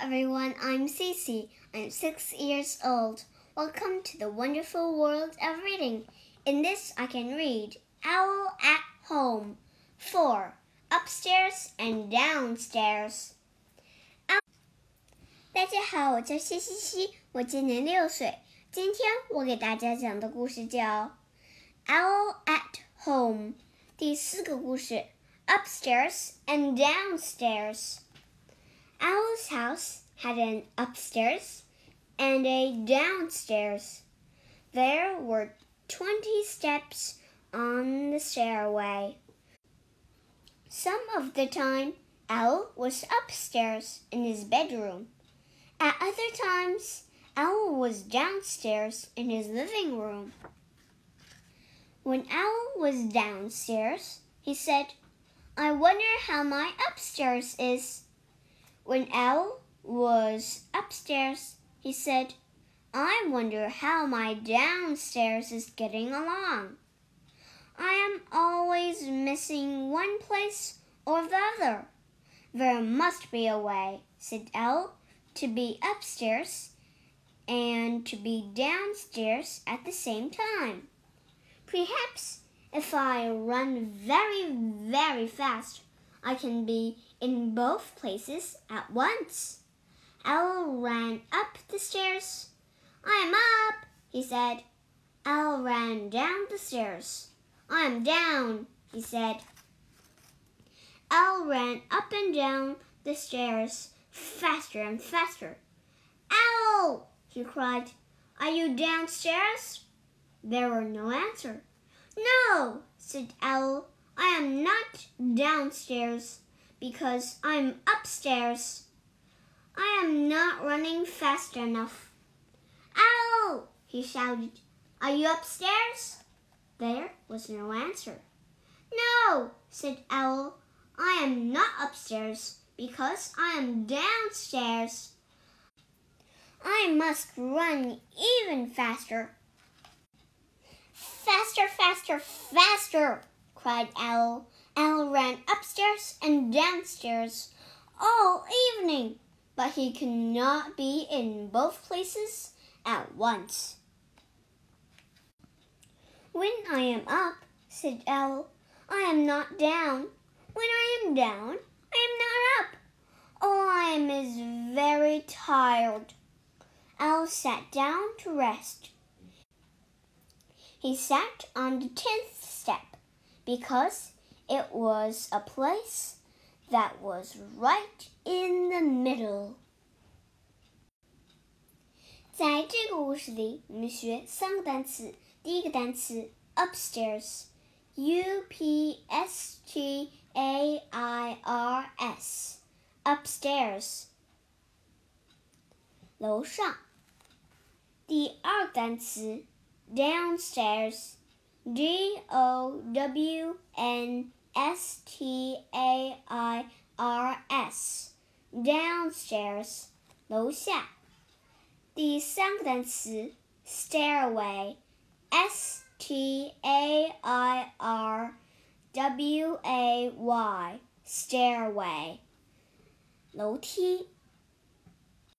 everyone. I'm Cece. I'm six years old. Welcome to the wonderful world of reading. In this, I can read Owl at Home. 4. Upstairs and Downstairs. 大家好，我叫谢西西，我今年六岁。今天我给大家讲的故事叫《Owl at Home》。第四个故事：Upstairs and Downstairs。 Owl's house had an upstairs and a downstairs. There were twenty steps on the stairway. Some of the time, Owl was upstairs in his bedroom. At other times, Owl was downstairs in his living room. When Owl was downstairs, he said, I wonder how my upstairs is. When Owl was upstairs, he said, I wonder how my downstairs is getting along. I am always missing one place or the other. There must be a way, said Owl, to be upstairs and to be downstairs at the same time. Perhaps if I run very, very fast, I can be in both places at once. Owl ran up the stairs. I'm up, he said. Owl ran down the stairs. I'm down, he said. Owl ran up and down the stairs faster and faster. Owl! he cried. Are you downstairs? There were no answer. No, said Owl. I am not downstairs because I'm upstairs. I am not running fast enough. Ow! he shouted. Are you upstairs? There was no answer. No, said Owl. I am not upstairs because I am downstairs. I must run even faster. Faster, faster, faster, cried Owl. Owl ran upstairs and downstairs all evening, but he could not be in both places at once. When I am up, said Owl, I am not down. When I am down, I am not up. All I am is very tired. Owl sat down to rest. He sat on the tenth step because it was a place that was right in the middle. 在这个故事里，我们学三个单词。第一个单词 upstairs，u p s t a i r s，upstairs，楼上。第二个单词 downstairs，d o w n S T A I R S downstairs 楼下。第三个单词 stairway S T A I R W A Y stairway 楼梯。